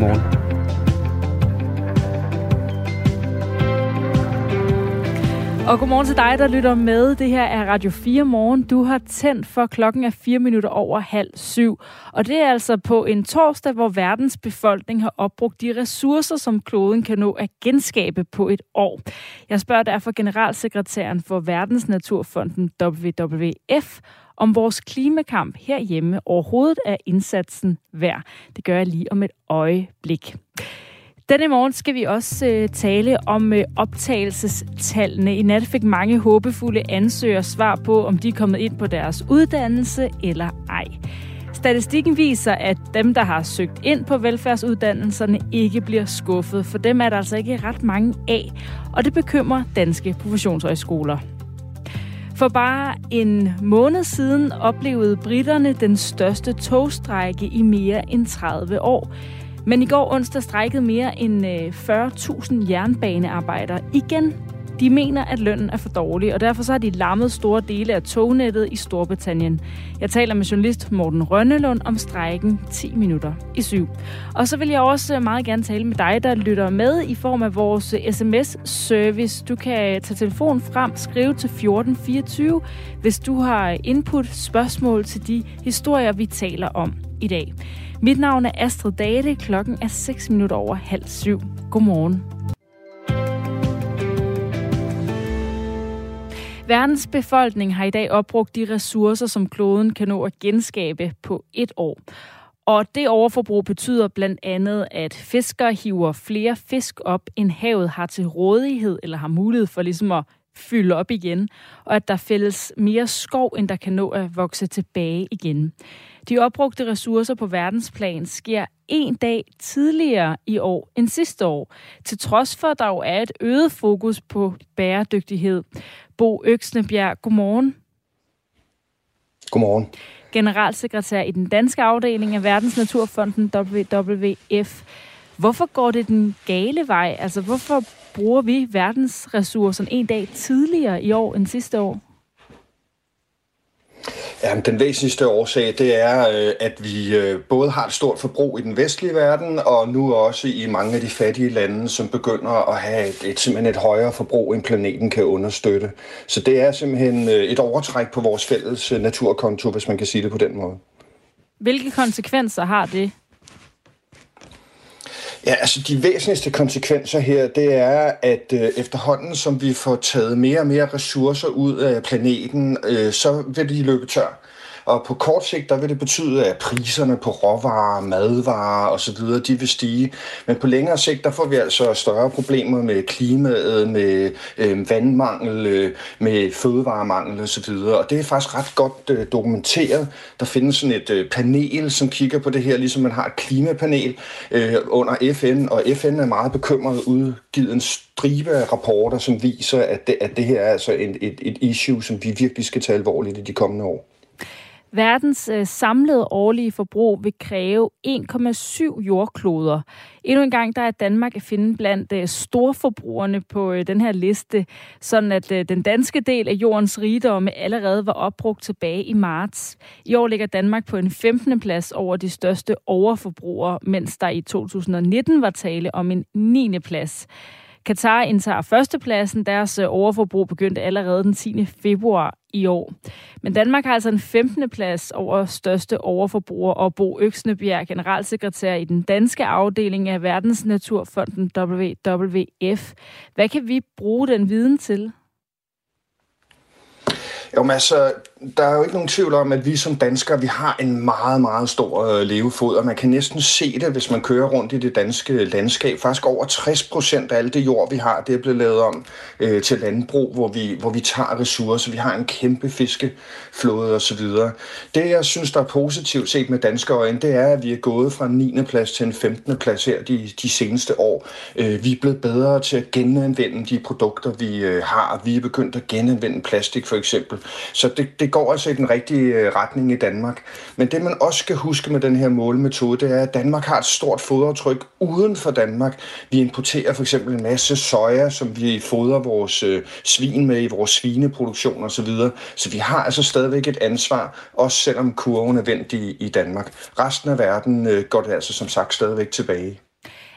Godmorgen. Og godmorgen til dig, der lytter med. Det her er Radio 4 Morgen. Du har tændt for klokken er 4 minutter over halv syv. Og det er altså på en torsdag, hvor verdens befolkning har opbrugt de ressourcer, som kloden kan nå at genskabe på et år. Jeg spørger derfor generalsekretæren for Verdensnaturfonden WWF, om vores klimakamp herhjemme overhovedet er indsatsen værd. Det gør jeg lige om et øjeblik. Denne morgen skal vi også øh, tale om øh, optagelsestallene. I nat fik mange håbefulde ansøgere svar på, om de er kommet ind på deres uddannelse eller ej. Statistikken viser, at dem, der har søgt ind på velfærdsuddannelserne, ikke bliver skuffet. For dem er der altså ikke ret mange af, og det bekymrer danske professionshøjskoler. For bare en måned siden oplevede britterne den største togstrække i mere end 30 år. Men i går onsdag strækkede mere end øh, 40.000 jernbanearbejdere igen. De mener, at lønnen er for dårlig, og derfor så har de lammet store dele af tognettet i Storbritannien. Jeg taler med journalist Morten Rønnelund om strejken 10 minutter i syv. Og så vil jeg også meget gerne tale med dig, der lytter med i form af vores sms-service. Du kan tage telefonen frem, skrive til 1424, hvis du har input, spørgsmål til de historier, vi taler om i dag. Mit navn er Astrid Date. Klokken er 6 minutter over halv syv. Godmorgen. Verdens befolkning har i dag opbrugt de ressourcer, som kloden kan nå at genskabe på et år. Og det overforbrug betyder blandt andet, at fiskere hiver flere fisk op, end havet har til rådighed eller har mulighed for ligesom at fylde op igen, og at der fældes mere skov, end der kan nå at vokse tilbage igen. De opbrugte ressourcer på verdensplan sker en dag tidligere i år end sidste år, til trods for, at der jo er et øget fokus på bæredygtighed. Bo Øksnebjerg, godmorgen. Godmorgen. Generalsekretær i den danske afdeling af Verdensnaturfonden WWF. Hvorfor går det den gale vej? Altså, hvorfor bruger vi verdensressourcerne en dag tidligere i år end sidste år? Ja, den væsentligste årsag, det er, øh, at vi øh, både har et stort forbrug i den vestlige verden, og nu også i mange af de fattige lande, som begynder at have et, et, simpelthen et højere forbrug, end planeten kan understøtte. Så det er simpelthen øh, et overtræk på vores fælles naturkonto, hvis man kan sige det på den måde. Hvilke konsekvenser har det Ja, altså de væsentligste konsekvenser her, det er, at øh, efterhånden som vi får taget mere og mere ressourcer ud af planeten, øh, så vil de løbe tør. Og på kort sigt, der vil det betyde, at priserne på råvarer, madvarer osv., de vil stige. Men på længere sigt, der får vi altså større problemer med klimaet, med øh, vandmangel, øh, med fødevaremangel osv. Og det er faktisk ret godt øh, dokumenteret. Der findes sådan et øh, panel, som kigger på det her, ligesom man har et klimapanel øh, under FN, og FN er meget bekymret udgivet en stribe af rapporter, som viser, at det, at det her er altså et, et, et issue, som vi virkelig skal tage alvorligt i de kommende år. Verdens øh, samlede årlige forbrug vil kræve 1,7 jordkloder. Endnu en gang der er Danmark at finde blandt øh, storforbrugerne på øh, den her liste, sådan at øh, den danske del af jordens rigdomme allerede var opbrugt tilbage i marts. I år ligger Danmark på en 15. plads over de største overforbrugere, mens der i 2019 var tale om en 9. plads. Katar indtager førstepladsen. Deres øh, overforbrug begyndte allerede den 10. februar i år. Men Danmark har altså en 15. plads over største overforbruger, og Bo Øksnebjerg, generalsekretær i den danske afdeling af Verdens Naturfonden WWF. Hvad kan vi bruge den viden til? Jo, men altså, der er jo ikke nogen tvivl om, at vi som danskere, vi har en meget, meget stor øh, levefod, og man kan næsten se det, hvis man kører rundt i det danske landskab. Faktisk over 60 procent af alt det jord, vi har, det er blevet lavet om øh, til landbrug, hvor vi, hvor vi tager ressourcer. Vi har en kæmpe fiskeflåde osv. Det, jeg synes, der er positivt set med danske øjne, det er, at vi er gået fra en 9. plads til en 15. plads her de, de seneste år. Øh, vi er blevet bedre til at genanvende de produkter, vi øh, har. Vi er begyndt at genanvende plastik, for eksempel. Så det, det går altså i den rigtige øh, retning i Danmark. Men det, man også skal huske med den her målemetode, det er, at Danmark har et stort fodaftryk uden for Danmark. Vi importerer for eksempel en masse soja, som vi fodrer vores øh, svin med i vores svineproduktion osv. Så, videre. så vi har altså stadigvæk et ansvar, også selvom kurven er vendt i, i Danmark. Resten af verden øh, går det altså som sagt stadigvæk tilbage.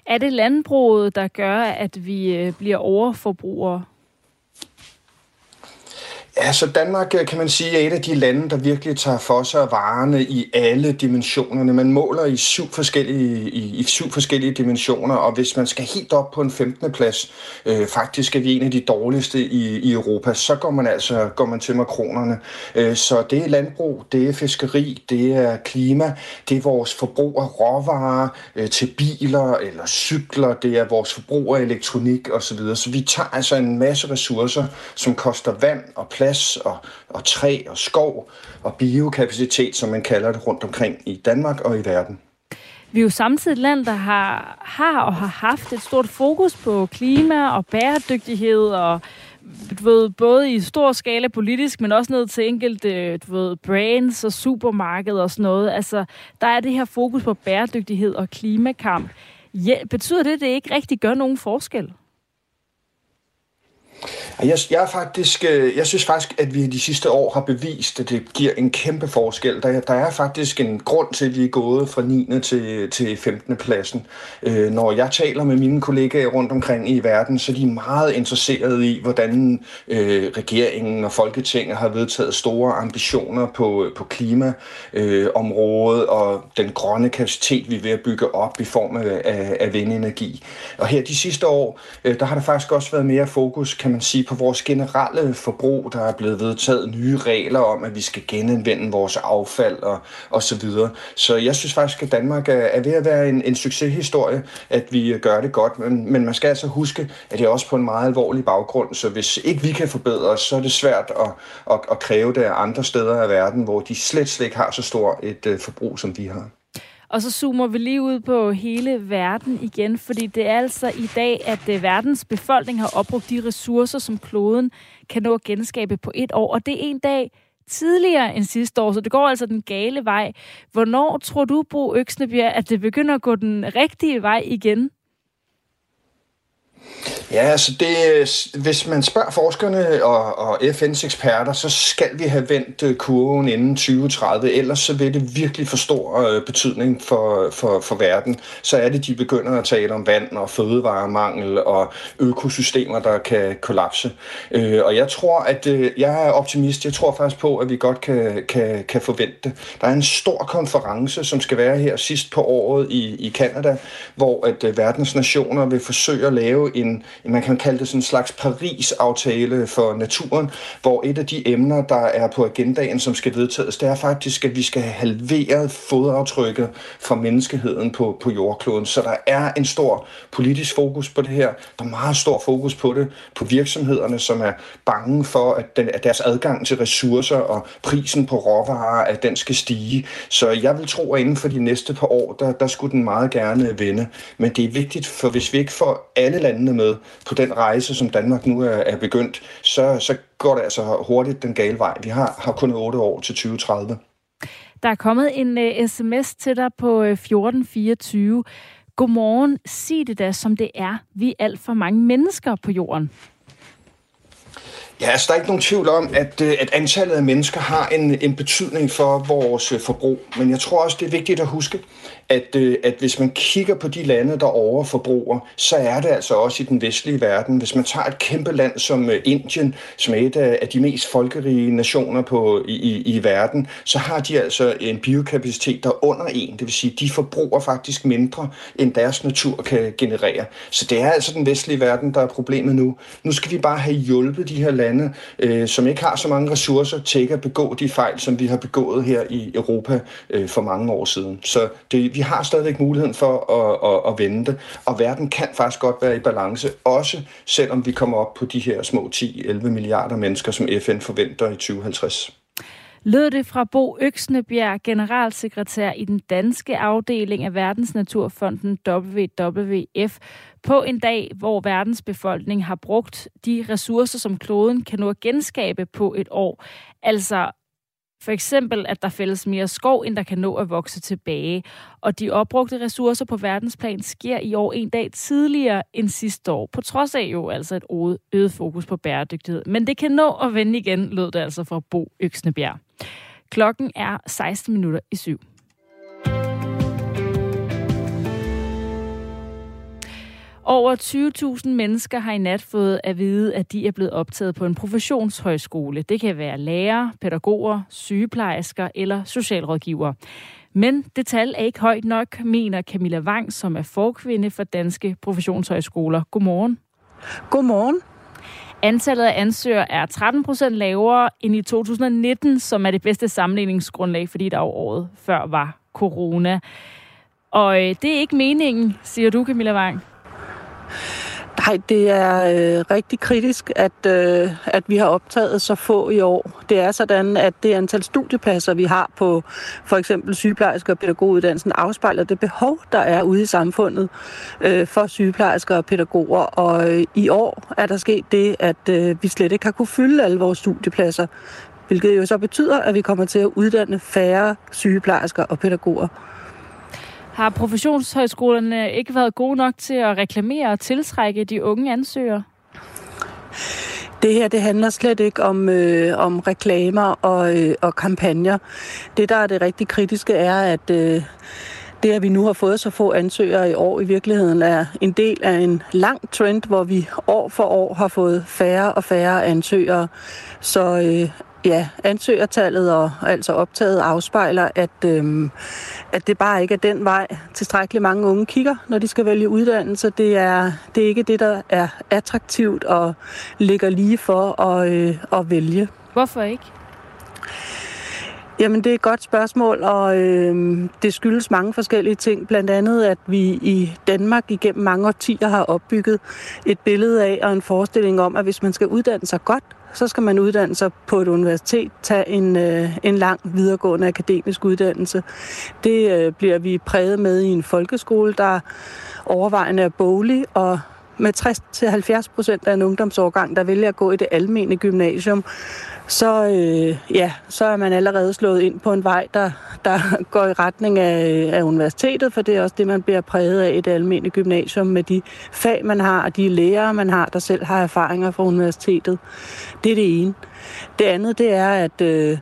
Er det landbruget, der gør, at vi øh, bliver overforbrugere? Altså Danmark, øh, kan man sige, er et af de lande, der virkelig tager for sig varerne i alle dimensionerne. Man måler i syv forskellige, i, i syv forskellige dimensioner, og hvis man skal helt op på en 15. plads, øh, faktisk er vi en af de dårligste i, i Europa, så går man altså går man til makronerne. Øh, så det er landbrug, det er fiskeri, det er klima, det er vores forbrug af råvarer øh, til biler eller cykler, det er vores forbrug af elektronik osv. Så vi tager altså en masse ressourcer, som koster vand og plads plads og, og træ og skov og biokapacitet, som man kalder det rundt omkring i Danmark og i verden. Vi er jo samtidig et land, der har, har og har haft et stort fokus på klima og bæredygtighed og du ved, både i stor skala politisk, men også ned til enkelte du ved, brands og supermarkeder og sådan noget. Altså, der er det her fokus på bæredygtighed og klimakamp. Ja, betyder det, at det ikke rigtig gør nogen forskel? Jeg, jeg, er faktisk, øh, jeg synes faktisk, at vi de sidste år har bevist, at det giver en kæmpe forskel. Der, der er faktisk en grund til, at vi er gået fra 9. til, til 15. pladsen. Øh, når jeg taler med mine kollegaer rundt omkring i verden, så er de meget interesserede i, hvordan øh, regeringen og Folketinget har vedtaget store ambitioner på, på klimaområdet øh, og den grønne kapacitet, vi er ved at bygge op i form af, af, af vindenergi. Og her de sidste år, øh, der har der faktisk også været mere fokus, kan man sige, på vores generelle forbrug. Der er blevet vedtaget nye regler om, at vi skal genanvende vores affald og, og så videre. Så jeg synes faktisk, at Danmark er, er ved at være en, en succeshistorie, at vi gør det godt. Men, men man skal altså huske, at det er også på en meget alvorlig baggrund. Så hvis ikke vi kan forbedre os, så er det svært at, at, at kræve det af andre steder af verden, hvor de slet, slet ikke har så stort et uh, forbrug, som vi har. Og så zoomer vi lige ud på hele verden igen, fordi det er altså i dag, at øh, verdens befolkning har opbrugt de ressourcer, som kloden kan nå at genskabe på et år. Og det er en dag tidligere end sidste år, så det går altså den gale vej. Hvornår tror du, Bo Øksnebjerg, at det begynder at gå den rigtige vej igen? Ja, altså det, hvis man spørger forskerne og, og FN's eksperter, så skal vi have vendt øh, kurven inden 2030, ellers så vil det virkelig få stor øh, betydning for, for, for verden. Så er det, de begynder at tale om vand og fødevaremangel og økosystemer, der kan kollapse. Øh, og jeg tror, at jeg er optimist. Jeg tror faktisk på, at vi godt kan, kan, kan forvente det. Der er en stor konference, som skal være her sidst på året i, i Canada, hvor at verdens nationer vil forsøge at lave en, man kan kalde det sådan en slags Paris-aftale for naturen, hvor et af de emner, der er på agendaen, som skal vedtages, det er faktisk, at vi skal have halveret fodaftrykket fra menneskeheden på, på jordkloden. Så der er en stor politisk fokus på det her. Der er meget stor fokus på det, på virksomhederne, som er bange for, at, den, at deres adgang til ressourcer og prisen på råvarer, at den skal stige. Så jeg vil tro, at inden for de næste par år, der, der skulle den meget gerne vende. Men det er vigtigt, for hvis vi ikke får alle landene med på den rejse, som Danmark nu er, er begyndt, så, så går det altså hurtigt den gale vej. Vi har, har kun 8 år til 2030. Der er kommet en uh, sms til dig på uh, øh, 1424. Godmorgen. Sig det da, som det er. Vi er alt for mange mennesker på jorden. Ja, altså der er ikke nogen tvivl om, at, øh, at antallet af mennesker har en, en betydning for vores forbrug. Men jeg tror også, det er vigtigt at huske, at, øh, at hvis man kigger på de lande, der overforbruger, så er det altså også i den vestlige verden. Hvis man tager et kæmpe land som øh, Indien, som er et af de mest folkerige nationer på, i, i, i verden, så har de altså en biokapacitet, der er under en. Det vil sige, de forbruger faktisk mindre, end deres natur kan generere. Så det er altså den vestlige verden, der er problemet nu. Nu skal vi bare have hjulpet de her lande, øh, som ikke har så mange ressourcer, til ikke at begå de fejl, som vi har begået her i Europa øh, for mange år siden. Så det, vi har stadigvæk muligheden for at, at, at vende det, og verden kan faktisk godt være i balance, også selvom vi kommer op på de her små 10-11 milliarder mennesker, som FN forventer i 2050 lød det fra Bo Øksnebjerg, generalsekretær i den danske afdeling af Verdensnaturfonden WWF, på en dag, hvor verdens befolkning har brugt de ressourcer, som kloden kan nå at genskabe på et år. Altså for eksempel, at der fældes mere skov, end der kan nå at vokse tilbage. Og de opbrugte ressourcer på verdensplan sker i år en dag tidligere end sidste år, på trods af jo altså et øget fokus på bæredygtighed. Men det kan nå at vende igen, lød det altså fra Bo Øksnebjerg. Klokken er 16 minutter i syv. Over 20.000 mennesker har i nat fået at vide, at de er blevet optaget på en professionshøjskole. Det kan være lærer, pædagoger, sygeplejersker eller socialrådgiver. Men det tal er ikke højt nok, mener Camilla Wang, som er forkvinde for Danske Professionshøjskoler. Godmorgen. Godmorgen. Antallet af ansøgere er 13 procent lavere end i 2019, som er det bedste sammenligningsgrundlag, fordi der året før var corona. Og øh, det er ikke meningen, siger du, Camilla Wang. Nej, det er øh, rigtig kritisk, at, øh, at vi har optaget så få i år. Det er sådan, at det antal studiepladser, vi har på for eksempel sygeplejersker og pædagoguddannelsen, afspejler det behov, der er ude i samfundet øh, for sygeplejersker og pædagoger. Og øh, i år er der sket det, at øh, vi slet ikke har kunne fylde alle vores studiepladser, hvilket jo så betyder, at vi kommer til at uddanne færre sygeplejersker og pædagoger. Har professionshøjskolerne ikke været gode nok til at reklamere og tiltrække de unge ansøgere? Det her det handler slet ikke om, øh, om reklamer og, øh, og kampagner. Det, der er det rigtig kritiske, er, at øh, det, at vi nu har fået så få ansøgere i år, i virkeligheden er en del af en lang trend, hvor vi år for år har fået færre og færre ansøgere. Så øh, Ja, ansøgertallet og altså optaget afspejler, at, øh, at det bare ikke er den vej, tilstrækkeligt mange unge kigger, når de skal vælge uddannelse. Det er, det er ikke det, der er attraktivt og ligger lige for at, øh, at vælge. Hvorfor ikke? Jamen, det er et godt spørgsmål, og øh, det skyldes mange forskellige ting. Blandt andet, at vi i Danmark igennem mange årtier har opbygget et billede af og en forestilling om, at hvis man skal uddanne sig godt, så skal man uddanne sig på et universitet, tage en, øh, en lang videregående akademisk uddannelse. Det øh, bliver vi præget med i en folkeskole, der overvejende er boglig, og med 60-70 procent af en ungdomsårgang, der vælger at gå i det almene gymnasium, så, øh, ja, så er man allerede slået ind på en vej, der, der går i retning af, øh, af universitetet, for det er også det, man bliver præget af i det almene gymnasium med de fag, man har, og de lærere, man har, der selv har erfaringer fra universitetet. Det er det ene. Det andet, det er, at øh,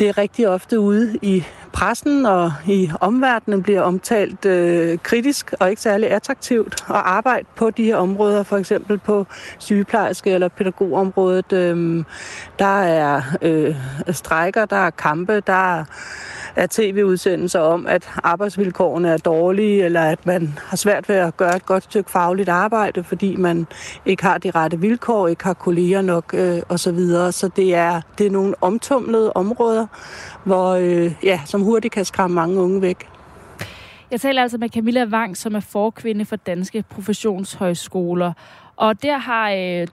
det er rigtig ofte ude i pressen og i omverdenen bliver omtalt øh, kritisk og ikke særlig attraktivt at arbejde på de her områder, for eksempel på sygeplejerske- eller pædagogområdet. Øh, der er øh, strejker, der er kampe, der er tv-udsendelser om, at arbejdsvilkårene er dårlige, eller at man har svært ved at gøre et godt stykke fagligt arbejde, fordi man ikke har de rette vilkår, ikke har kolleger nok øh, osv. Så, videre. så det er, det er nogle omtumlede områder, hvor, øh, ja, som hurtigt kan skræmme mange unge væk. Jeg taler altså med Camilla Wang, som er forkvinde for Danske Professionshøjskoler. Og der har øh,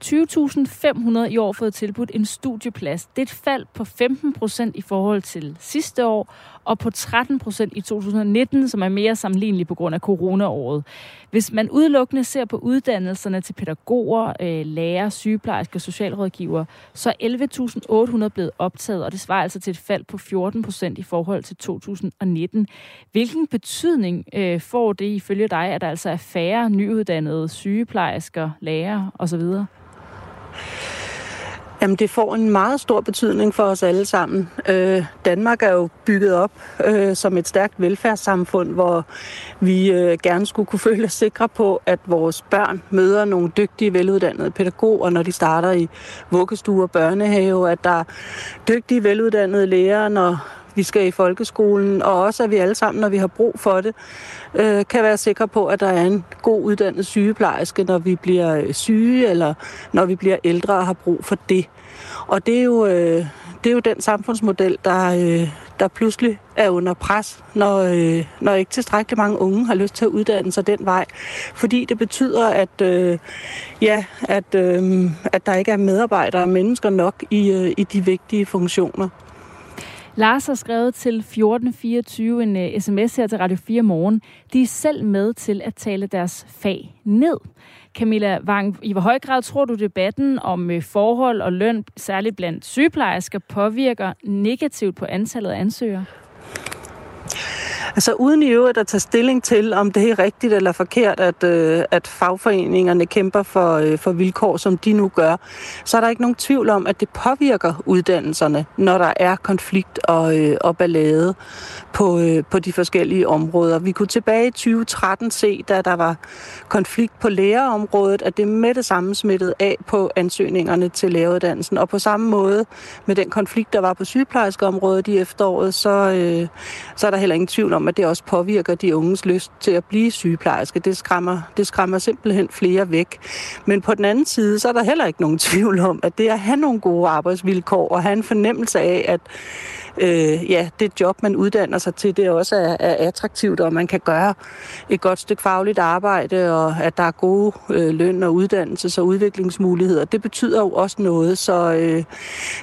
20.500 i år fået tilbudt en studieplads. Det er et fald på 15 procent i forhold til sidste år, og på 13 procent i 2019, som er mere sammenlignelig på grund af coronaåret. Hvis man udelukkende ser på uddannelserne til pædagoger, øh, lærer, sygeplejersker og socialrådgiver, så er 11.800 blevet optaget, og det svarer altså til et fald på 14 procent i forhold til 2019. Hvilken betydning øh, får det ifølge dig, at der altså er færre nyuddannede sygeplejersker, lærer osv.? Jamen, det får en meget stor betydning for os alle sammen. Øh, Danmark er jo bygget op øh, som et stærkt velfærdssamfund, hvor vi øh, gerne skulle kunne føle os sikre på, at vores børn møder nogle dygtige, veluddannede pædagoger, når de starter i vuggestue og børnehave, at der er dygtige, veluddannede lærere, når vi skal i folkeskolen, og også at vi alle sammen, når vi har brug for det, øh, kan være sikre på, at der er en god uddannet sygeplejerske, når vi bliver øh, syge, eller når vi bliver ældre og har brug for det. Og det er jo, øh, det er jo den samfundsmodel, der, øh, der pludselig er under pres, når, øh, når ikke tilstrækkeligt mange unge har lyst til at uddanne sig den vej. Fordi det betyder, at, øh, ja, at, øh, at der ikke er medarbejdere og mennesker nok i, øh, i de vigtige funktioner. Lars har skrevet til 1424 en øh, uh, sms her til Radio 4 morgen. De er selv med til at tale deres fag ned. Camilla Wang, i hvor høj grad tror du debatten om uh, forhold og løn, særligt blandt sygeplejersker, påvirker negativt på antallet af ansøgere? Altså uden i øvrigt at tage stilling til, om det er rigtigt eller forkert, at, øh, at fagforeningerne kæmper for, øh, for vilkår, som de nu gør, så er der ikke nogen tvivl om, at det påvirker uddannelserne, når der er konflikt og, øh, og ballade på, øh, på de forskellige områder. Vi kunne tilbage i 2013 se, da der var konflikt på lærerområdet, at det med det samme smittede af på ansøgningerne til læreruddannelsen. Og på samme måde med den konflikt, der var på sygeplejerskeområdet i efteråret, så, øh, så er der heller ingen tvivl om, at det også påvirker de unges lyst til at blive sygeplejerske. Det skræmmer, det skræmmer simpelthen flere væk. Men på den anden side, så er der heller ikke nogen tvivl om, at det at have nogle gode arbejdsvilkår og have en fornemmelse af, at øh, ja, det job, man uddanner sig til, det også er, er attraktivt, og man kan gøre et godt stykke fagligt arbejde, og at der er gode øh, løn- og uddannelses- og udviklingsmuligheder. Det betyder jo også noget, så, øh,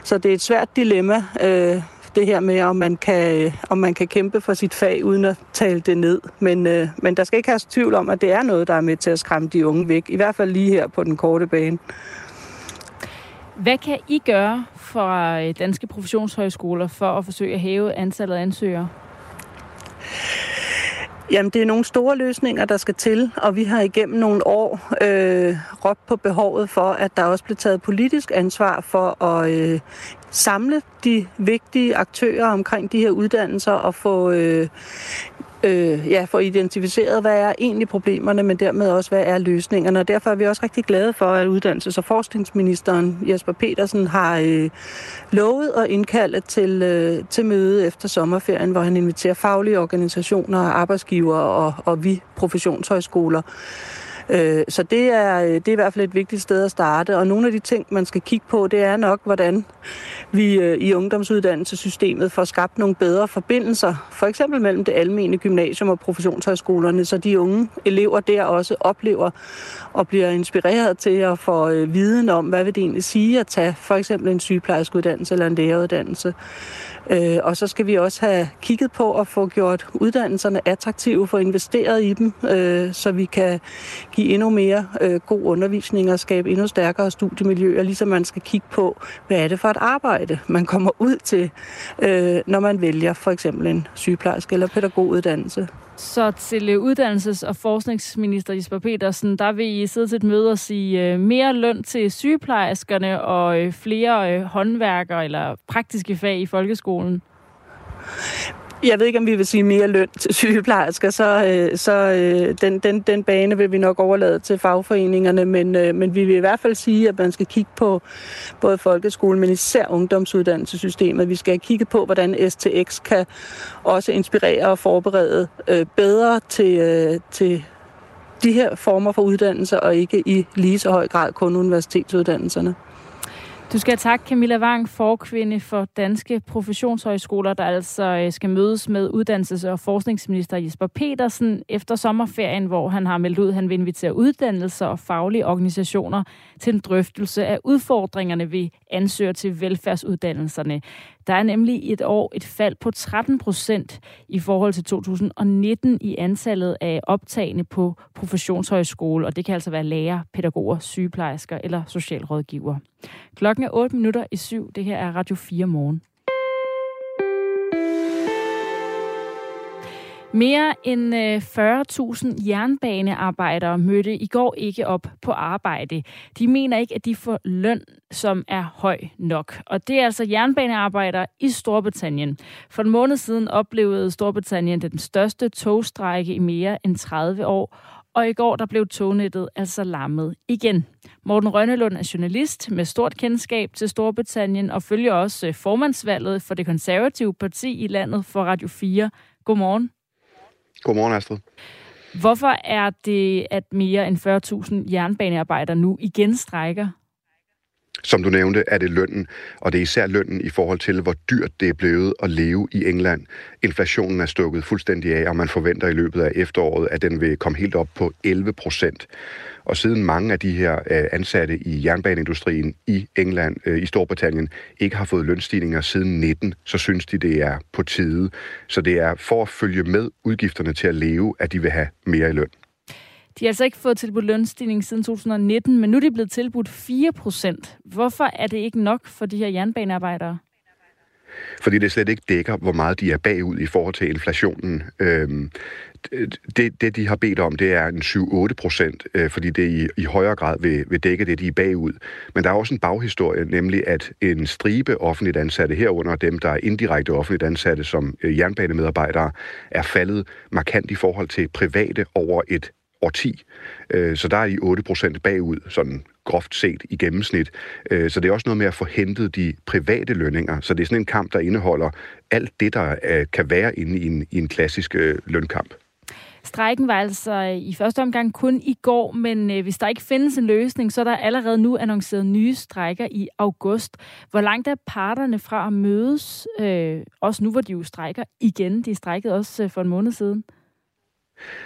så det er et svært dilemma, øh, det her med, om man, kan, om man kan kæmpe for sit fag uden at tale det ned. Men, øh, men der skal ikke have tvivl om, at det er noget, der er med til at skræmme de unge væk. I hvert fald lige her på den korte bane. Hvad kan I gøre fra øh, danske professionshøjskoler for at forsøge at hæve antallet af ansøgere? Jamen, det er nogle store løsninger, der skal til, og vi har igennem nogle år øh, råbt på behovet for, at der også bliver taget politisk ansvar for at øh, samle de vigtige aktører omkring de her uddannelser og få øh, øh, ja, få identificeret, hvad er egentlig problemerne, men dermed også, hvad er løsningerne. Og derfor er vi også rigtig glade for, at uddannelses- og forskningsministeren Jesper Petersen har øh, lovet at indkalde til, øh, til møde efter sommerferien, hvor han inviterer faglige organisationer, arbejdsgiver og, og vi professionshøjskoler Øh, så det er, øh, det er i hvert fald et vigtigt sted at starte. Og nogle af de ting, man skal kigge på, det er nok, hvordan vi øh, i ungdomsuddannelsessystemet får skabt nogle bedre forbindelser, for eksempel mellem det almene gymnasium og professionshøjskolerne, så de unge elever der også oplever og bliver inspireret til at få øh, viden om, hvad vil det egentlig sige at tage for eksempel en sygeplejerskeuddannelse eller en læreruddannelse. Øh, og så skal vi også have kigget på at få gjort uddannelserne attraktive, få investeret i dem, øh, så vi kan give endnu mere øh, god undervisning og skabe endnu stærkere studiemiljøer, ligesom man skal kigge på, hvad er det for et arbejde, man kommer ud til, øh, når man vælger for eksempel en sygeplejerske eller pædagoguddannelse. Så til øh, uddannelses- og forskningsminister Jesper Petersen, der vil I sidde til et møde og sige øh, mere løn til sygeplejerskerne og øh, flere håndværkere eller praktiske fag i folkeskolen. Jeg ved ikke, om vi vil sige mere løn til sygeplejersker, så, øh, så øh, den, den, den bane vil vi nok overlade til fagforeningerne, men, øh, men vi vil i hvert fald sige, at man skal kigge på både folkeskolen, men især ungdomsuddannelsessystemet. Vi skal kigge på, hvordan STX kan også inspirere og forberede øh, bedre til, øh, til de her former for uddannelser, og ikke i lige så høj grad kun universitetsuddannelserne. Du skal have tak, Camilla Wang, forkvinde for Danske Professionshøjskoler, der altså øh, skal mødes med uddannelses- og forskningsminister Jesper Petersen efter sommerferien, hvor han har meldt ud, at han vil invitere uddannelser og faglige organisationer til en drøftelse af udfordringerne ved ansøger til velfærdsuddannelserne. Der er nemlig et år et fald på 13 procent i forhold til 2019 i antallet af optagende på professionshøjskole, og det kan altså være lærer, pædagoger, sygeplejersker eller socialrådgiver. Klokken er 8 minutter i syv. Det her er Radio 4 morgen. Mere end øh, 40.000 jernbanearbejdere mødte i går ikke op på arbejde. De mener ikke, at de får løn, som er høj nok. Og det er altså jernbanearbejdere i Storbritannien. For en måned siden oplevede Storbritannien den største togstrække i mere end 30 år, og i går der blev tognettet altså lammet igen. Morten Rønnelund er journalist med stort kendskab til Storbritannien og følger også øh, formandsvalget for det konservative parti i landet for Radio 4. Godmorgen. Godmorgen, Astrid. Hvorfor er det, at mere end 40.000 jernbanearbejdere nu igen strækker? Som du nævnte, er det lønnen, og det er især lønnen i forhold til, hvor dyrt det er blevet at leve i England. Inflationen er stukket fuldstændig af, og man forventer i løbet af efteråret, at den vil komme helt op på 11 procent. Og siden mange af de her øh, ansatte i jernbaneindustrien i England, øh, i Storbritannien, ikke har fået lønstigninger siden 19, så synes de, det er på tide. Så det er for at følge med udgifterne til at leve, at de vil have mere i løn. De har altså ikke fået tilbudt lønstigning siden 2019, men nu er de blevet tilbudt 4 procent. Hvorfor er det ikke nok for de her jernbanearbejdere? fordi det slet ikke dækker, hvor meget de er bagud i forhold til inflationen. Øhm, det, det, de har bedt om, det er en 7-8 procent, øh, fordi det i, i højere grad vil, vil dække det, de er bagud. Men der er også en baghistorie, nemlig at en stribe offentligt ansatte, herunder dem, der er indirekte offentligt ansatte som øh, jernbanemedarbejdere, er faldet markant i forhold til private over et årti. Øh, så der er de 8% bagud, sådan groft set i gennemsnit. Øh, så det er også noget med at få hentet de private lønninger. Så det er sådan en kamp, der indeholder alt det, der øh, kan være inde i en, i en klassisk lønkamp. Strækken var altså i første omgang kun i går, men hvis der ikke findes en løsning, så er der allerede nu annonceret nye strækker i august. Hvor langt er parterne fra at mødes, øh, også nu hvor de jo strækker igen? De strækkede også for en måned siden.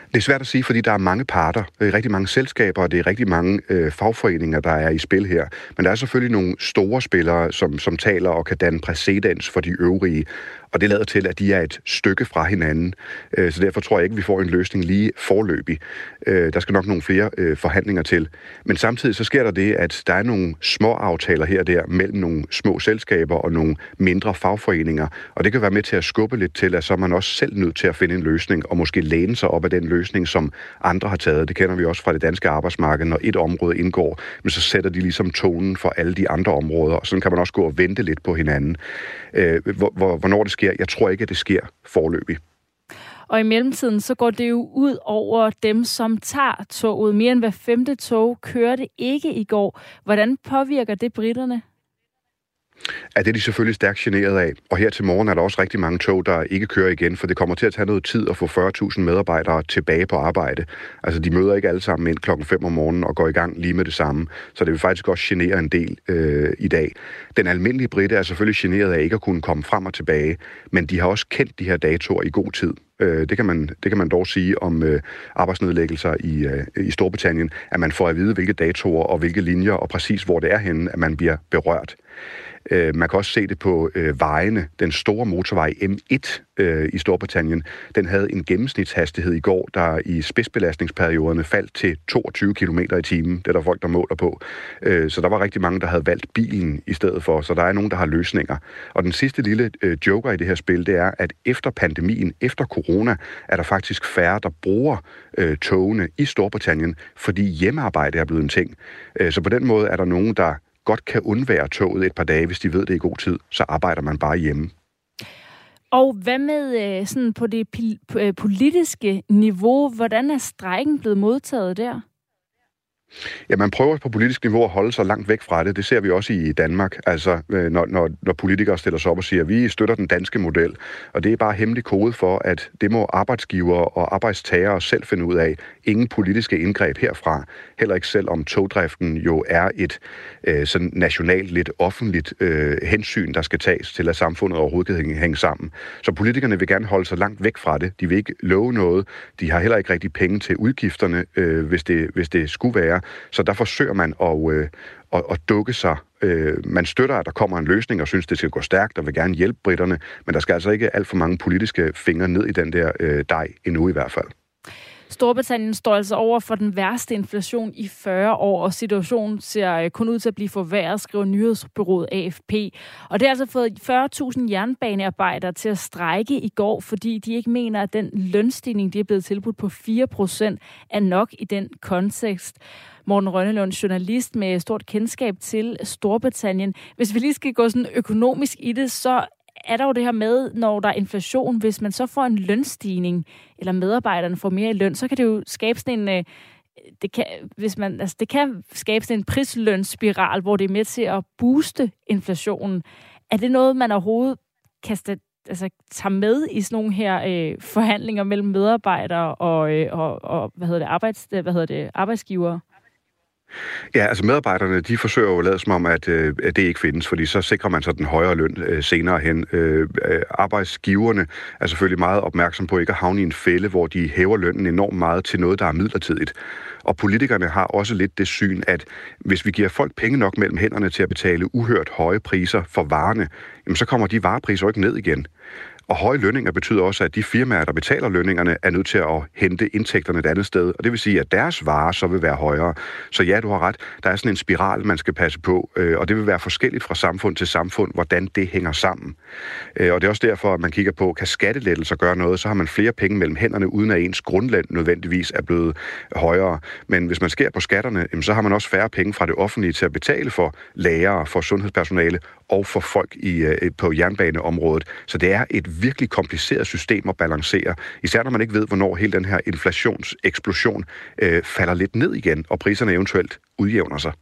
Det er svært at sige, fordi der er mange parter, det er rigtig mange selskaber, og det er rigtig mange øh, fagforeninger, der er i spil her. Men der er selvfølgelig nogle store spillere, som, som taler og kan danne præcedens for de øvrige og det lader til, at de er et stykke fra hinanden. Øh, så derfor tror jeg ikke, vi får en løsning lige forløbig. Øh, der skal nok nogle flere øh, forhandlinger til. Men samtidig så sker der det, at der er nogle små aftaler her og der mellem nogle små selskaber og nogle mindre fagforeninger, og det kan være med til at skubbe lidt til, at så er man også selv nødt til at finde en løsning, og måske læne sig op af den løsning, som andre har taget. Det kender vi også fra det danske arbejdsmarked. Når et område indgår, men så sætter de ligesom tonen for alle de andre områder, og sådan kan man også gå og vente lidt på hinanden. Øh, hvornår det sker. Jeg tror ikke, at det sker forløbig. Og i mellemtiden, så går det jo ud over dem, som tager toget. Mere end hver femte tog kørte ikke i går. Hvordan påvirker det britterne? At det er de selvfølgelig stærkt generet af. Og her til morgen er der også rigtig mange tog, der ikke kører igen, for det kommer til at tage noget tid at få 40.000 medarbejdere tilbage på arbejde. Altså, de møder ikke alle sammen ind klokken 5 om morgenen og går i gang lige med det samme. Så det vil faktisk også genere en del øh, i dag. Den almindelige britte er selvfølgelig generet af ikke at kunne komme frem og tilbage, men de har også kendt de her datoer i god tid. Øh, det, kan man, det kan man dog sige om øh, arbejdsnedlæggelser i, øh, i Storbritannien, at man får at vide, hvilke datoer og hvilke linjer og præcis hvor det er henne, at man bliver berørt. Øh, man kan også se det på øh, vejene. Den store motorvej M1 øh, i Storbritannien, den havde en gennemsnitshastighed i går, der i spidsbelastningsperioderne faldt til 22 km i timen. Det er der folk, der måler på. Øh, så der var rigtig mange, der havde valgt bilen i stedet for. Så der er nogen, der har løsninger. Og den sidste lille øh, joker i det her spil, det er, at efter pandemien, efter corona, er der faktisk færre, der bruger øh, togene i Storbritannien, fordi hjemmearbejde er blevet en ting. Øh, så på den måde er der nogen, der godt kan undvære toget et par dage, hvis de ved det i god tid, så arbejder man bare hjemme. Og hvad med øh, sådan på det øh, politiske niveau? Hvordan er strækken blevet modtaget der? Ja, man prøver på politisk niveau at holde sig langt væk fra det. Det ser vi også i Danmark, altså øh, når, når, når politikere stiller sig op og siger, at vi støtter den danske model. Og det er bare hemmelig kode for, at det må arbejdsgivere og arbejdstagere selv finde ud af. Ingen politiske indgreb herfra. Heller ikke selv om togdriften jo er et øh, sådan nationalt, lidt offentligt øh, hensyn, der skal tages til, at samfundet overhovedet kan hænge sammen. Så politikerne vil gerne holde sig langt væk fra det. De vil ikke love noget. De har heller ikke rigtig penge til udgifterne, øh, hvis, det, hvis det skulle være. Så der forsøger man at, øh, at, at dukke sig. Øh, man støtter, at der kommer en løsning og synes, det skal gå stærkt og vil gerne hjælpe britterne, men der skal altså ikke alt for mange politiske fingre ned i den der øh, dej endnu i hvert fald. Storbritannien står altså over for den værste inflation i 40 år, og situationen ser øh, kun ud til at blive forværret, skriver nyhedsbyrået AFP. Og det har altså fået 40.000 jernbanearbejdere til at strække i går, fordi de ikke mener, at den lønstigning, de er blevet tilbudt på 4%, er nok i den kontekst. Morten Rønnelund, journalist med stort kendskab til Storbritannien. Hvis vi lige skal gå sådan økonomisk i det, så er der jo det her med, når der er inflation, hvis man så får en lønstigning, eller medarbejderne får mere i løn, så kan det jo skabe sådan en, øh, det kan, hvis man, altså det kan skabe sådan en prislønsspiral, hvor det er med til at booste inflationen. Er det noget, man overhovedet kan altså, tage med i sådan nogle her øh, forhandlinger mellem medarbejdere og, øh, og, og hvad hedder det, arbejds, hvad hedder det, arbejdsgivere? Ja, altså medarbejderne, de forsøger jo at lade som om, at, øh, at det ikke findes, fordi så sikrer man sig den højere løn øh, senere hen. Øh, øh, arbejdsgiverne er selvfølgelig meget opmærksom på ikke at havne i en fælde, hvor de hæver lønnen enormt meget til noget, der er midlertidigt. Og politikerne har også lidt det syn, at hvis vi giver folk penge nok mellem hænderne til at betale uhørt høje priser for varerne, jamen så kommer de varepriser ikke ned igen. Og høje lønninger betyder også, at de firmaer, der betaler lønningerne, er nødt til at hente indtægterne et andet sted. Og det vil sige, at deres varer så vil være højere. Så ja, du har ret. Der er sådan en spiral, man skal passe på, øh, og det vil være forskelligt fra samfund til samfund, hvordan det hænger sammen. Øh, og det er også derfor, at man kigger på, kan skattelettelser gøre noget, så har man flere penge mellem hænderne, uden at ens grundland nødvendigvis er blevet højere. Men hvis man skærer på skatterne, så har man også færre penge fra det offentlige til at betale for lærere, for sundhedspersonale og for folk i, øh, på jernbaneområdet. Så det er et virkelig kompliceret system at balancere, især når man ikke ved, hvornår hele den her inflationseksplosion øh, falder lidt ned igen, og priserne eventuelt udjævner sig.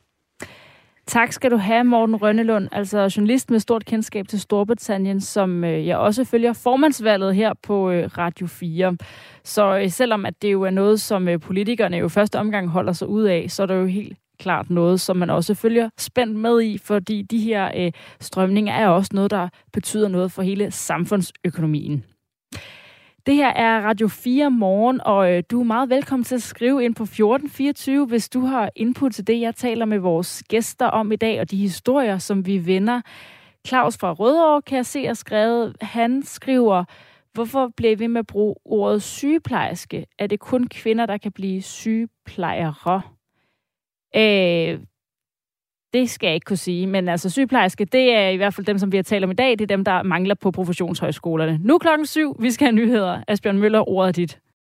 Tak skal du have, Morten Rønnelund, altså journalist med stort kendskab til Storbritannien, som øh, jeg også følger formandsvalget her på øh, Radio 4. Så øh, selvom at det jo er noget, som øh, politikerne jo første omgang holder sig ud af, så er det jo helt klart noget, som man også følger spændt med i, fordi de her øh, strømninger er også noget, der betyder noget for hele samfundsøkonomien. Det her er Radio 4 morgen, og øh, du er meget velkommen til at skrive ind på 1424, hvis du har input til det, jeg taler med vores gæster om i dag, og de historier, som vi vender. Claus fra Rødovre kan jeg se er skrevet. Han skriver, hvorfor bliver vi med at bruge ordet sygeplejerske? Er det kun kvinder, der kan blive sygeplejere? Øh, det skal jeg ikke kunne sige, men altså sygeplejerske, det er i hvert fald dem, som vi har talt om i dag. Det er dem, der mangler på professionshøjskolerne. Nu klokken syv, vi skal have nyheder. Asbjørn Møller, ordet dit.